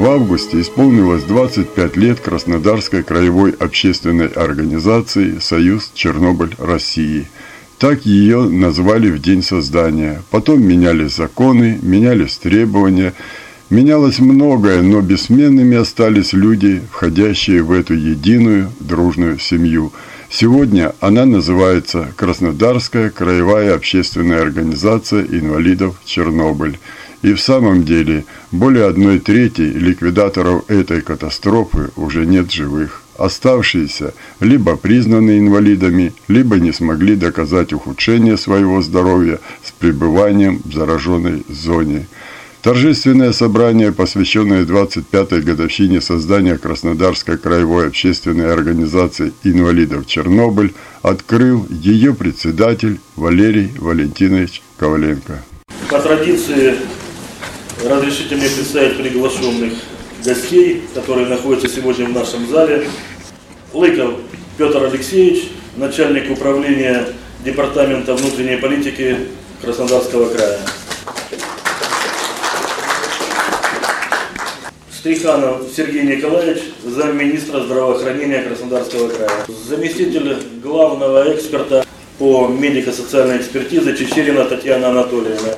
В августе исполнилось 25 лет Краснодарской краевой общественной организации «Союз Чернобыль России». Так ее назвали в день создания. Потом менялись законы, менялись требования, менялось многое, но бессменными остались люди, входящие в эту единую дружную семью – Сегодня она называется Краснодарская краевая общественная организация инвалидов Чернобыль. И в самом деле более одной трети ликвидаторов этой катастрофы уже нет живых. Оставшиеся либо признаны инвалидами, либо не смогли доказать ухудшение своего здоровья с пребыванием в зараженной зоне. Торжественное собрание, посвященное 25-й годовщине создания Краснодарской краевой общественной организации инвалидов Чернобыль, открыл ее председатель Валерий Валентинович Коваленко. По традиции разрешите мне представить приглашенных гостей, которые находятся сегодня в нашем зале. Лыков Петр Алексеевич, начальник управления Департамента внутренней политики Краснодарского края. Стриханов Сергей Николаевич, замминистра здравоохранения Краснодарского края. Заместитель главного эксперта по медико-социальной экспертизе Чечерина Татьяна Анатольевна.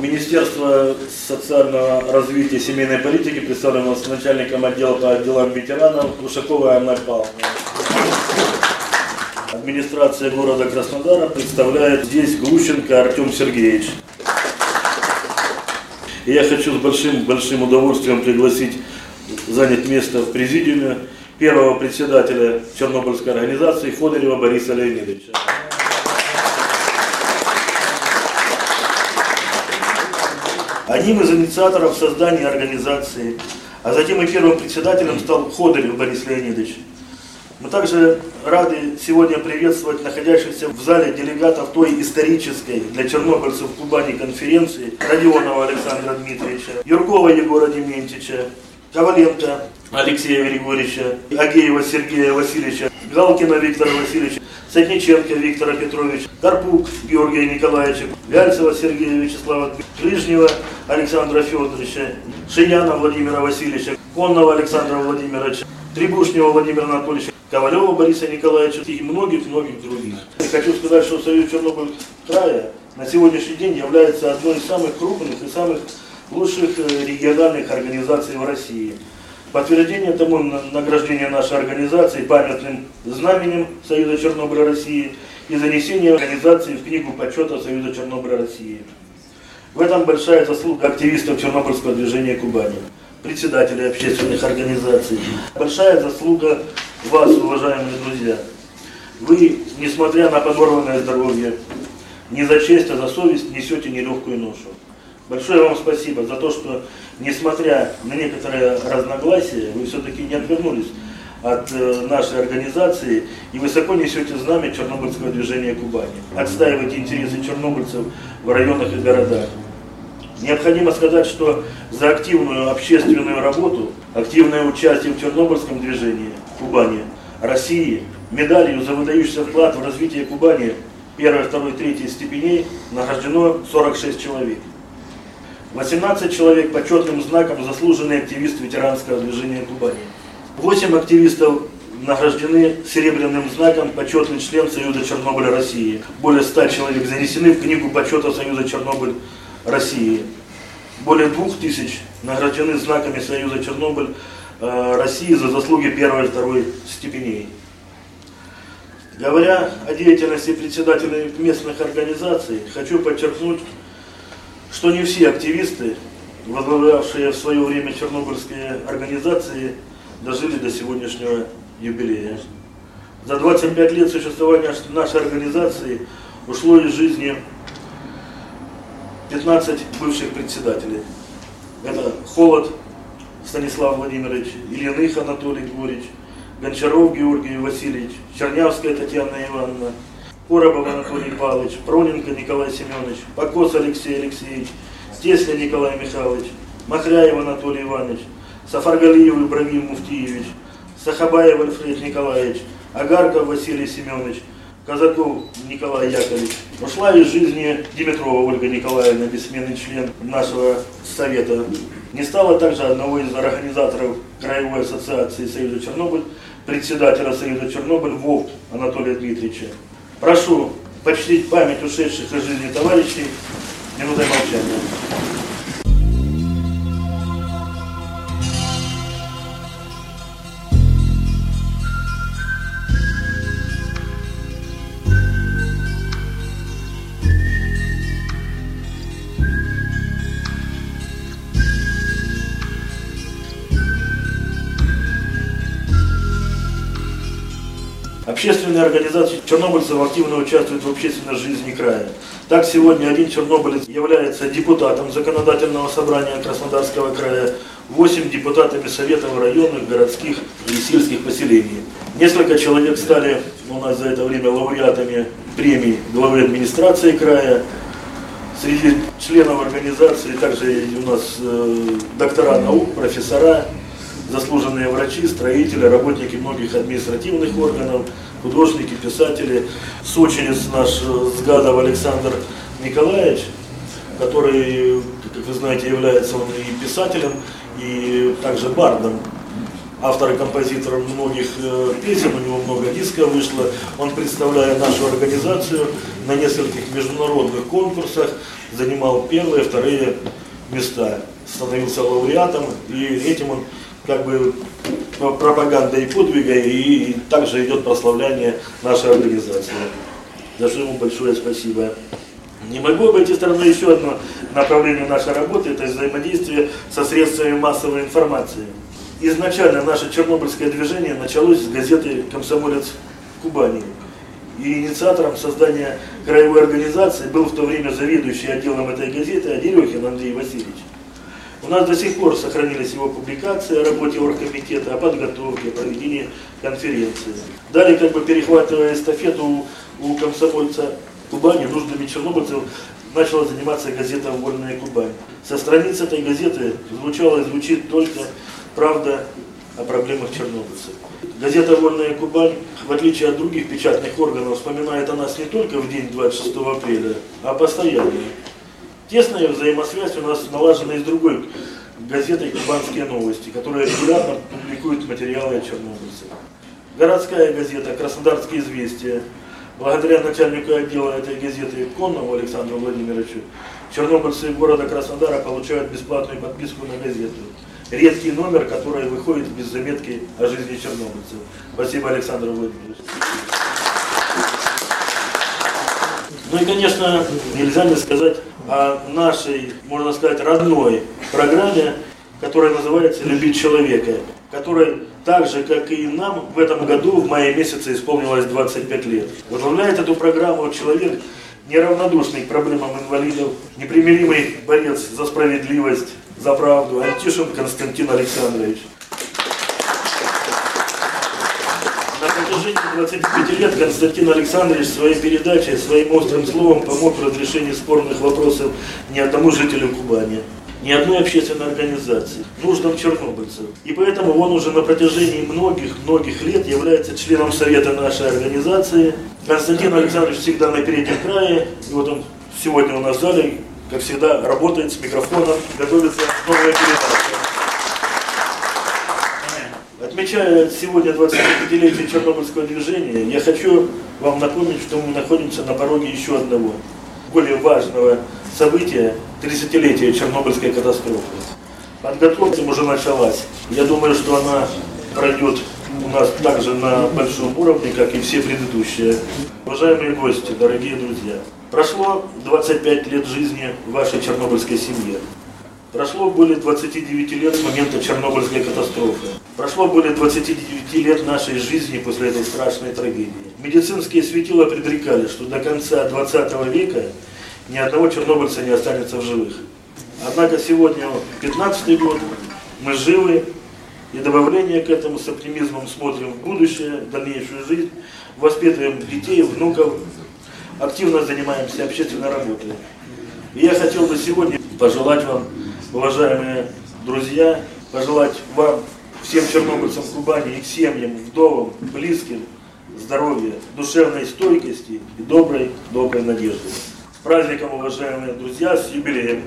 Министерство социального развития и семейной политики представлено с начальником отдела по делам ветеранов Ушакова Анна Павловна. Администрация города Краснодара представляет здесь Глущенко Артем Сергеевич. И я хочу с большим-большим удовольствием пригласить занять место в президиуме первого председателя Чернобыльской организации Ходорева Бориса Леонидовича. Одним из инициаторов создания организации, а затем и первым председателем стал Ходорев Борис Леонидович. Мы также рады сегодня приветствовать находящихся в зале делегатов той исторической для чернобыльцев в Кубани конференции Родионова Александра Дмитриевича, Юркова Егора Дементьевича, Коваленко Алексея Григорьевича, Агеева Сергея Васильевича, Галкина Виктора Васильевича, Сотниченко Виктора Петровича, Карпук Георгия Николаевича, Гальцева Сергея Вячеслава, Клижнева Александра Федоровича, Шияна Владимира Васильевича, Конного Александра Владимировича, Трибушнева Владимира Анатольевича, Ковалева Бориса Николаевича и многих-многих других. И хочу сказать, что Союз Чернобыль края на сегодняшний день является одной из самых крупных и самых лучших э, региональных организаций в России. Подтверждение тому награждение нашей организации памятным знаменем Союза Чернобыля России и занесение организации в книгу почета Союза Чернобыля России. В этом большая заслуга активистов Чернобыльского движения Кубани председателей общественных организаций. Большая заслуга вас, уважаемые друзья. Вы, несмотря на подорванное здоровье, не за честь, а за совесть несете нелегкую ношу. Большое вам спасибо за то, что, несмотря на некоторые разногласия, вы все-таки не отвернулись от э, нашей организации и высоко несете знамя Чернобыльского движения Кубани. Отстаиваете интересы чернобыльцев в районах и городах. Необходимо сказать, что за активную общественную работу, активное участие в Чернобыльском движении Кубани, России, медалью за выдающийся вклад в развитие Кубани первой, второй, третьей степеней награждено 46 человек. 18 человек почетным знаком заслуженный активист ветеранского движения Кубани. 8 активистов награждены серебряным знаком почетный член Союза Чернобыля России. Более 100 человек занесены в книгу почета Союза Чернобыль России. Более двух тысяч награждены знаками Союза Чернобыль э, России за заслуги первой и второй степеней. Говоря о деятельности председателей местных организаций, хочу подчеркнуть, что не все активисты, возглавлявшие в свое время чернобыльские организации, дожили до сегодняшнего юбилея. За 25 лет существования нашей организации ушло из жизни 15 бывших председателей. Это Холод Станислав Владимирович, Ильиных Анатолий Григорьевич, Гончаров Георгий Васильевич, Чернявская Татьяна Ивановна, Коробов Анатолий Павлович, Проненко Николай Семенович, Покос Алексей Алексеевич, Тесля Николай Михайлович, Махряев Анатолий Иванович, Сафаргалиев Ибрагим Муфтиевич, Сахабаев Альфред Николаевич, Агарков Василий Семенович, Казаков Николай Яковлевич. Ушла из жизни Димитрова Ольга Николаевна, бессменный член нашего совета. Не стало также одного из организаторов Краевой ассоциации Союза Чернобыль, председателя Союза Чернобыль ВОВ Анатолия Дмитриевича. Прошу почтить память ушедших из жизни товарищей минутой молчания. Общественные организации чернобыльцев активно участвуют в общественной жизни края. Так, сегодня один чернобылец является депутатом законодательного собрания Краснодарского края, 8 депутатами советов районных, городских и сельских поселений. Несколько человек стали у нас за это время лауреатами премий главы администрации края. Среди членов организации также у нас э, доктора наук, профессора, заслуженные врачи, строители, работники многих административных органов, художники, писатели. Сочинец наш Сгадов Александр Николаевич, который, как вы знаете, является он и писателем, и также бардом, автор и композитор многих э, песен, у него много дисков вышло. Он, представляя нашу организацию на нескольких международных конкурсах, занимал первые, вторые места, становился лауреатом, и этим он как бы пропаганда и подвига, и, также идет прославление нашей организации. За что ему большое спасибо. Не могу обойти стороной еще одно направление нашей работы, это взаимодействие со средствами массовой информации. Изначально наше чернобыльское движение началось с газеты «Комсомолец Кубани». И инициатором создания краевой организации был в то время заведующий отделом этой газеты Адерехин Андрей Васильевич. У нас до сих пор сохранились его публикации о работе оргкомитета, о подготовке, о проведении конференции. Далее, как бы перехватывая эстафету у комсомольца Кубани, нужными чернобыльцев, начала заниматься газета «Вольная Кубань». Со страниц этой газеты звучало и звучит только правда о проблемах чернобыльцев. Газета «Вольная Кубань», в отличие от других печатных органов, вспоминает о нас не только в день 26 апреля, а постоянно. Тесная взаимосвязь у нас налажена и с другой газетой «Кубанские новости», которая регулярно публикует материалы о чернобыльцах. Городская газета «Краснодарские известия». Благодаря начальнику отдела этой газеты Коннову Александру Владимировичу, чернобыльцы города Краснодара получают бесплатную подписку на газету. Редкий номер, который выходит без заметки о жизни чернобыльцев. Спасибо, Александр Владимирович. Ну и, конечно, нельзя не сказать о нашей, можно сказать, родной программе, которая называется «Любить человека», которой так же, как и нам, в этом году в мае месяце исполнилось 25 лет. Возглавляет эту программу человек, неравнодушный к проблемам инвалидов, непримиримый борец за справедливость, за правду, Антишин Константин Александрович. протяжении 25 лет Константин Александрович своей передачей, своим острым словом помог в разрешении спорных вопросов ни одному жителю Кубани, ни одной общественной организации, нуждам чернобыльцев. И поэтому он уже на протяжении многих-многих лет является членом совета нашей организации. Константин Александрович всегда на переднем крае, и вот он сегодня у нас в зале, как всегда, работает с микрофоном, готовится новая передача. Отмечая сегодня 25-летие Чернобыльского движения, я хочу вам напомнить, что мы находимся на пороге еще одного, более важного события 30-летия Чернобыльской катастрофы. Подготовка уже началась. Я думаю, что она пройдет у нас также на большом уровне, как и все предыдущие. Уважаемые гости, дорогие друзья, прошло 25 лет жизни вашей чернобыльской семье. Прошло более 29 лет с момента Чернобыльской катастрофы. Прошло более 29 лет нашей жизни после этой страшной трагедии. Медицинские светила предрекали, что до конца 20 века ни одного чернобыльца не останется в живых. Однако сегодня 15 год, мы живы, и добавление к этому с оптимизмом смотрим в будущее, в дальнейшую жизнь, воспитываем детей, внуков, активно занимаемся общественной работой. И я хотел бы сегодня пожелать вам, уважаемые друзья, пожелать вам, всем чернобыльцам Кубани, их семьям, вдовам, близким, здоровья, душевной стойкости и доброй, доброй надежды. С праздником, уважаемые друзья, с юбилеем!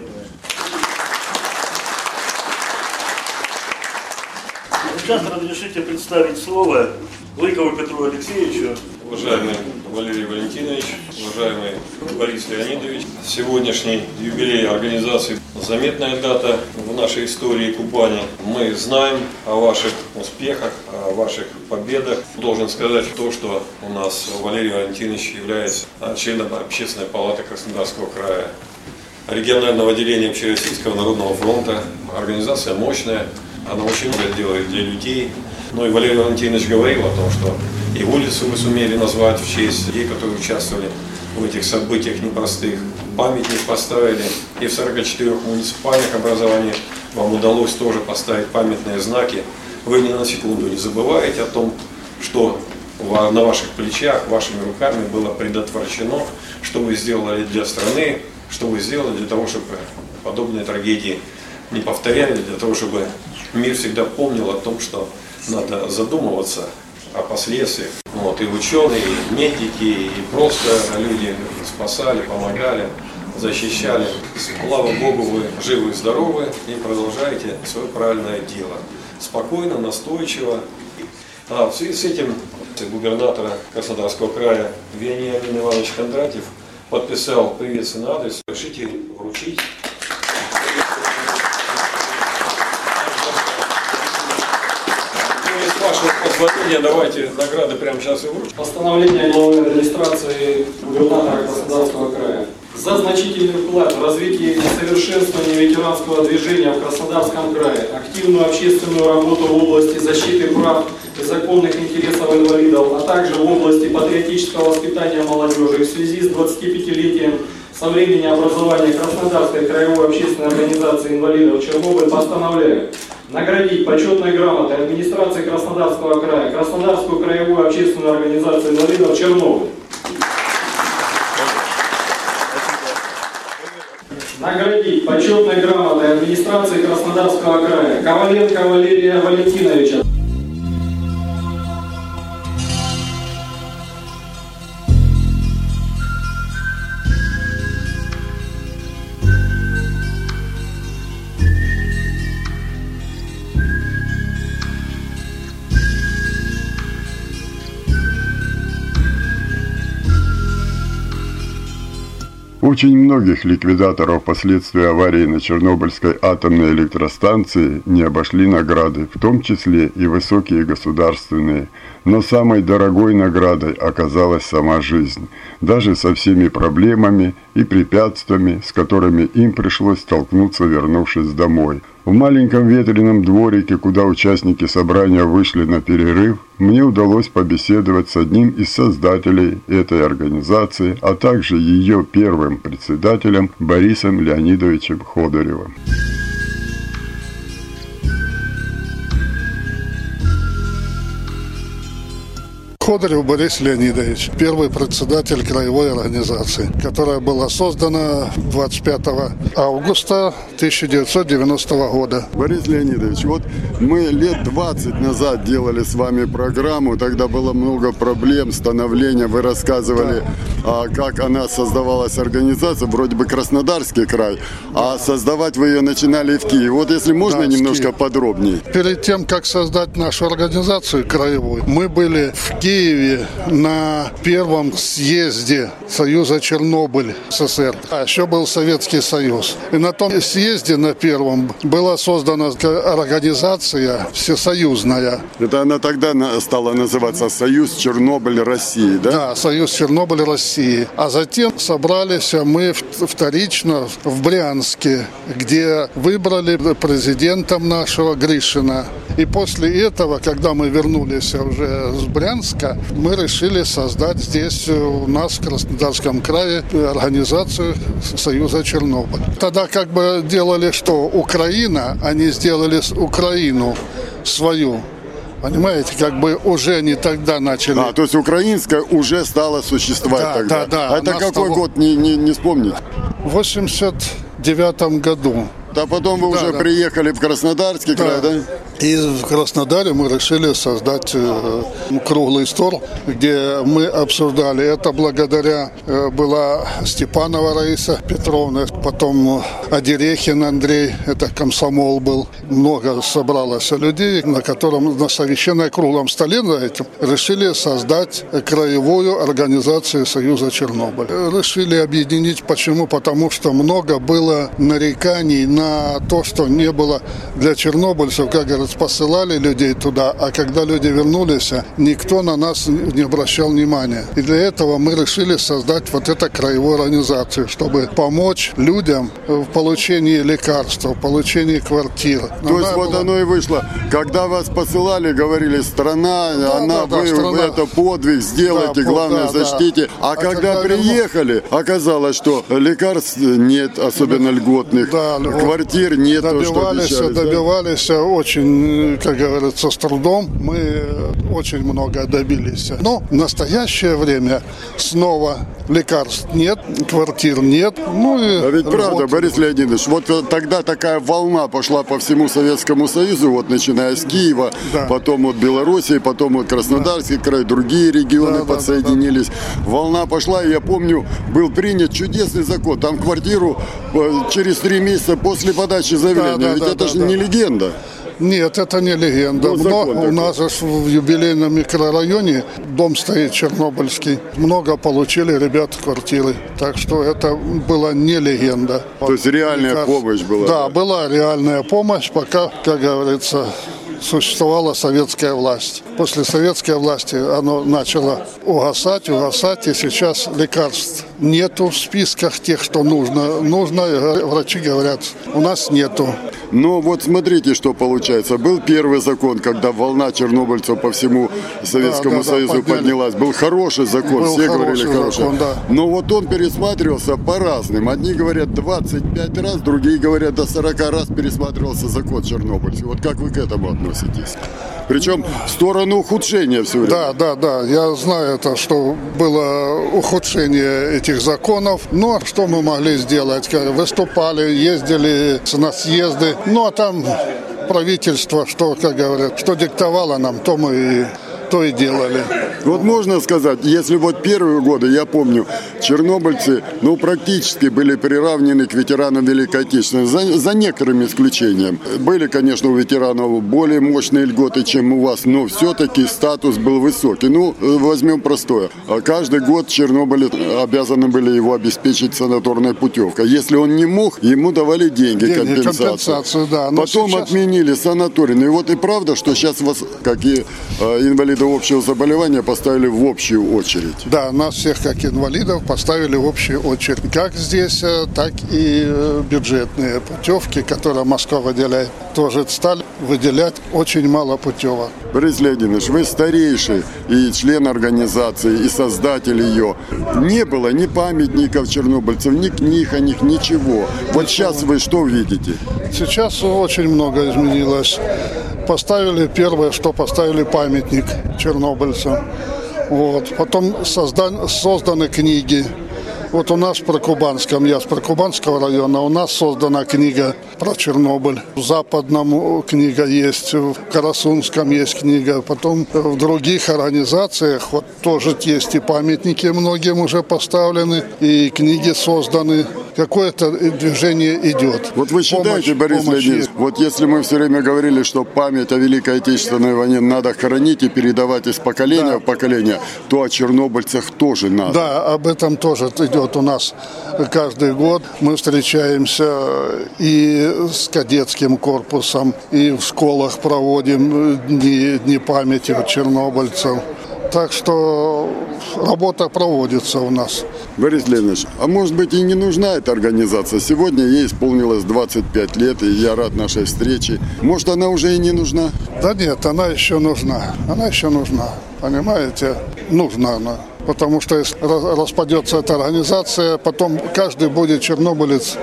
Сейчас разрешите представить слово Лыкову Петру Алексеевичу. Уважаемый Валерий Валентинович, уважаемый Борис Леонидович, сегодняшний юбилей организации заметная дата в нашей истории Кубани. Мы знаем о ваших успехах, о ваших победах. Должен сказать то, что у нас Валерий Валентинович является членом Общественной палаты Краснодарского края регионального отделения Общероссийского народного фронта. Организация мощная, она очень много делает для людей. Ну и Валерий Валентинович говорил о том, что и улицу вы сумели назвать в честь людей, которые участвовали в этих событиях непростых. Памятник поставили и в 44 муниципальных образованиях вам удалось тоже поставить памятные знаки. Вы ни на секунду не забываете о том, что на ваших плечах, вашими руками было предотвращено, что вы сделали для страны, что вы сделали для того, чтобы подобные трагедии не повторяли, для того, чтобы мир всегда помнил о том, что надо задумываться о последствиях. Вот, и ученые, и медики, и просто люди спасали, помогали, защищали. Слава Богу, вы живы и здоровы и продолжаете свое правильное дело. Спокойно, настойчиво. А в связи с этим губернатора Краснодарского края Вениамин Иванович Кондратьев подписал приветственный адрес. Решите вручить позволения, давайте награды прямо сейчас и вручим. Постановление главы администрации губернатора Краснодарского края. За значительный вклад в развитие и совершенствование ветеранского движения в Краснодарском крае, активную общественную работу в области защиты прав и законных интересов инвалидов, а также в области патриотического воспитания молодежи в связи с 25-летием со времени образования Краснодарской краевой общественной организации инвалидов Чернобыль постановляю наградить почетной грамотой администрации Краснодарского края Краснодарскую краевую общественную организацию инвалидов Чернобыль. Наградить почетной грамотой администрации Краснодарского края Коваленко Валерия Валентиновича. Очень многих ликвидаторов последствий аварии на Чернобыльской атомной электростанции не обошли награды, в том числе и высокие государственные. Но самой дорогой наградой оказалась сама жизнь, даже со всеми проблемами и препятствиями, с которыми им пришлось столкнуться, вернувшись домой. В маленьком ветреном дворике, куда участники собрания вышли на перерыв, мне удалось побеседовать с одним из создателей этой организации, а также ее первым председателем Борисом Леонидовичем Ходоревым. Ходорев Борис Леонидович, первый председатель краевой организации, которая была создана 25 августа 1990 года. Борис Леонидович, вот мы лет 20 назад делали с вами программу, тогда было много проблем становления, вы рассказывали, да. как она создавалась организация, вроде бы Краснодарский край, а создавать вы ее начинали в Киеве. Вот если можно да, немножко подробнее. Перед тем, как создать нашу организацию краевую, мы были в Киеве Киеве на первом съезде Союза Чернобыль СССР. А еще был Советский Союз. И на том съезде на первом была создана организация всесоюзная. Это она тогда стала называться Союз Чернобыль России, да? Да, Союз Чернобыль России. А затем собрались мы вторично в Брянске, где выбрали президентом нашего Гришина. И после этого, когда мы вернулись уже с Брянска, Краснодарска, мы решили создать здесь э, у нас в Краснодарском крае организацию Союза Чернобыль. Тогда как бы делали что? Украина, они сделали Украину свою. Понимаете, как бы уже не тогда начали. А, то есть украинская уже стала существовать Да, тогда. да, да. А это какой стала- год, не, не, не вспомнить? В 89 году. А потом вы Да, уже да. приехали в Краснодарский край, да? И в Краснодаре мы решили создать э, круглый стол, где мы обсуждали. Это благодаря э, была Степанова Раиса Петровна, потом Одерехин Андрей, это комсомол был. Много собралось людей, на котором на совещании круглом столе на этим решили создать краевую организацию Союза Чернобыль. Э, Решили объединить. Почему? Потому что много было нареканий на то, что не было для чернобыльцев, как говорят, посылали людей туда, а когда люди вернулись, никто на нас не обращал внимания. И для этого мы решили создать вот эту краевую организацию, чтобы помочь людям в получении лекарств, в получении квартир. То есть Она вот оно и вышло. Когда вас посылали, говорили, страна, она, да, да, вы, страна. вы это подвиг сделайте, Да, главное да, да. защитите. А, А когда, когда приехали, оказалось, что лекарств нет, особенно льготных, Да, льгот- квартир нет, то, что добивались, да? добивались очень, как говорится, с трудом. Мы очень много добились. Но в настоящее время снова лекарств нет, квартир нет. Ну и А ведь правда, льгот- Борис Леонидович, вот э, тогда такая волна пошла по всему Советскому Союзу, вот начиная с Киева, Да. потом от Белоруссии, потом от Краснодарский край, другие регионы Да, да, подсоединились. Волна пошла, и я помню, был принят чудесный закон. Там квартиру э, через три месяца после подачи заявления. Да, да, ведь да, это да, же да. не легенда. Нет, это не легенда. Ну, Но у нас же в юбилейном микрорайоне дом стоит чернобыльский. Много получили ребят квартиры. Так что это была не легенда. То есть реальная Лекарств- помощь была, Да, да? была реальная помощь, пока, как говорится, существовала советская власть. После советской власти оно начало угасать, угасать, и сейчас лекарств нету в списках тех, что нужно. Нужно, говор- врачи говорят, у нас нету. Но вот смотрите, что получается. Был первый закон, когда волна чернобыльцев по всему Советскому Да, да, да, Союзу подняли. поднялась. Был хороший закон, Был все хороший говорили хороший. закон, да. Но вот он пересматривался по разным. Одни говорят 25 раз, другие говорят до 40 раз пересматривался закон чернобыльцев. Вот как вы к этому относитесь? Причем в сторону ухудшения все время. Да, да, да, я знаю это, что было ухудшение этих законов. Но что мы могли сделать? Выступали, ездили на съезды. Ну а там правительство, что, как говорят, что диктовало нам, то мы и, то и делали. Вот можно сказать, если вот первые годы, я помню, чернобыльцы, ну, практически были приравнены к ветеранам Великой Отечественной, за, за некоторым исключением. Были, конечно, у ветеранов более мощные льготы, чем у вас, но все-таки статус был высокий. Ну, возьмем простое. Каждый год Чернобыль обязаны были его обеспечить санаторной путевкой. Если он не мог, ему давали деньги, Деньги, компенсацию. компенсацию, да. Но Потом сейчас- отменили санаторий. Ну и вот и правда, что сейчас вас, как и э, инвалиды общего заболевания, поставили в общую очередь. Да, нас всех, как инвалидов, поставили в общую очередь. Как здесь, э, так и э, бюджетные путевки, которые Москва выделяет, тоже стали выделять очень мало путевок. Борис Леонидович, вы старейший и член организации, и создатель ее. Не было ни памятников чернобыльцев, ни книг о них, ничего. Вот сейчас вы что видите? Сейчас очень много изменилось. Поставили первое, что поставили памятник чернобыльцам. Вот. Потом создан- созданы книги. Вот у нас в Прокубанском, я с Прокубанского района, у нас создана книга про Чернобыль. В Западном книга есть, в Карасунском есть книга. Потом в других организациях вот тоже есть и памятники многим уже поставлены, и книги созданы. Какое-то движение идет. Вот вы считаете, Помощь- Борис помощь Леонидович, вот если мы все время говорили, что память о Великой Отечественной войне надо хранить и передавать из поколения Да. в поколение, то о чернобыльцах тоже надо. Да, об этом тоже идет у нас каждый год. Мы встречаемся и с кадетским корпусом, и в школах проводим дни, дни памяти о чернобыльцев. Так что работа проводится у нас. Борис Леонидович, а может быть и не нужна эта организация? Сегодня ей исполнилось 25 лет, и я рад нашей встрече. Может, она уже и не нужна? Да нет, она еще нужна. Она еще нужна. Понимаете? Нужна она. Потому что если распадется эта организация, потом каждый будет чернобылец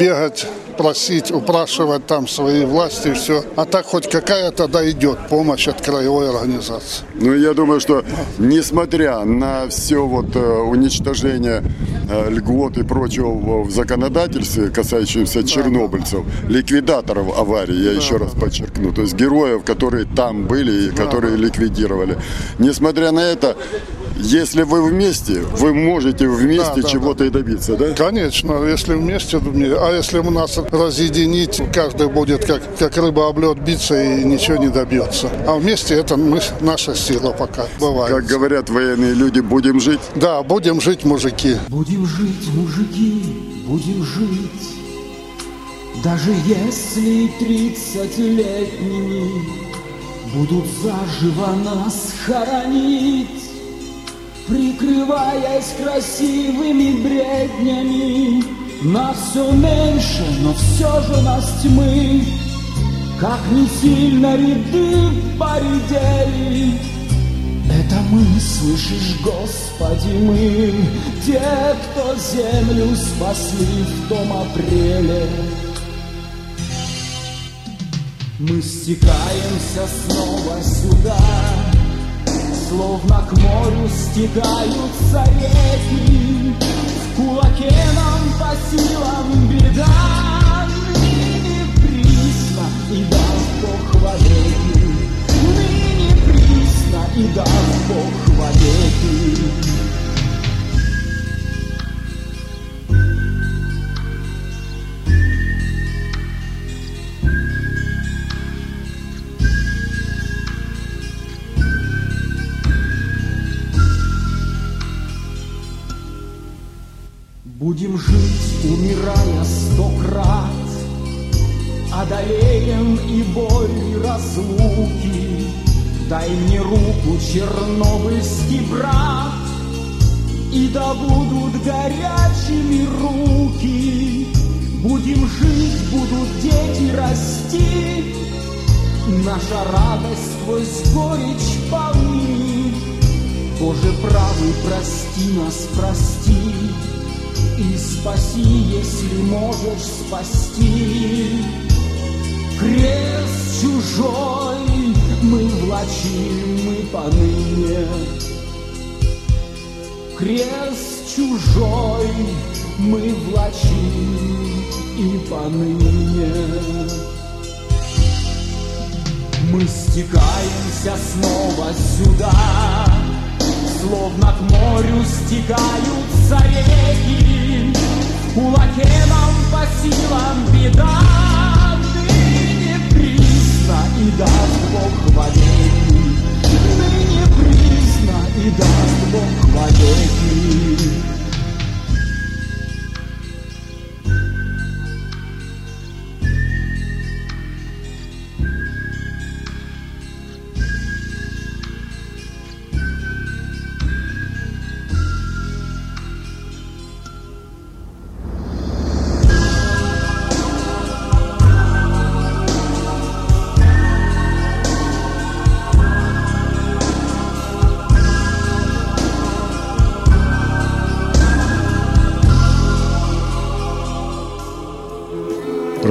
бегать просить, упрашивать там свои власти и все. А так хоть какая-то да идет помощь от краевой организации. Ну, я думаю, что несмотря на все вот э, уничтожение э, льгот и прочего в законодательстве, касающемся чернобыльцев, ликвидаторов аварии, я еще раз подчеркну, то есть героев, которые там были и которые ликвидировали. Несмотря на это, если вы вместе, вы можете вместе да, чего-то да. и добиться, да? Конечно, если вместе, а если у нас разъединить, каждый будет как, как рыба об лед биться и ничего не добьется. А вместе это мы, наша сила пока бывает. Как говорят военные люди, будем жить? Да, будем жить, мужики. Будем жить, мужики, будем жить. Даже если тридцатилетними будут заживо нас хоронить, Прикрываясь красивыми бреднями, Нас все меньше, но все же нас тьмы, Как не сильно ряды поредели. Это мы, слышишь, Господи, мы, Те, кто землю спасли в том апреле. Мы стекаемся снова сюда, Словно к морю стекаются реки, В кулаке нам по силам беда, Ныне присно и даст Бог вовеки, Ныне присно и даст Бог вовеки. Будем жить, умирая сто крат, Одолеем и боль, и разлуки. Дай мне руку, чернобыльский брат, И да будут горячими руки. Будем жить, будут дети расти, Наша радость сквозь горечь полны. Боже правый, прости нас, прости, и спаси, если можешь спасти. Крест чужой мы влачим, мы поныне. Крест чужой мы влачим и поныне. Мы стекаемся снова сюда, Словно к морю стекаются реки, В кулаке нам по силам беда, Ныне присно и даст Бог вовеки, Ныне присно и даст Бог вовеки.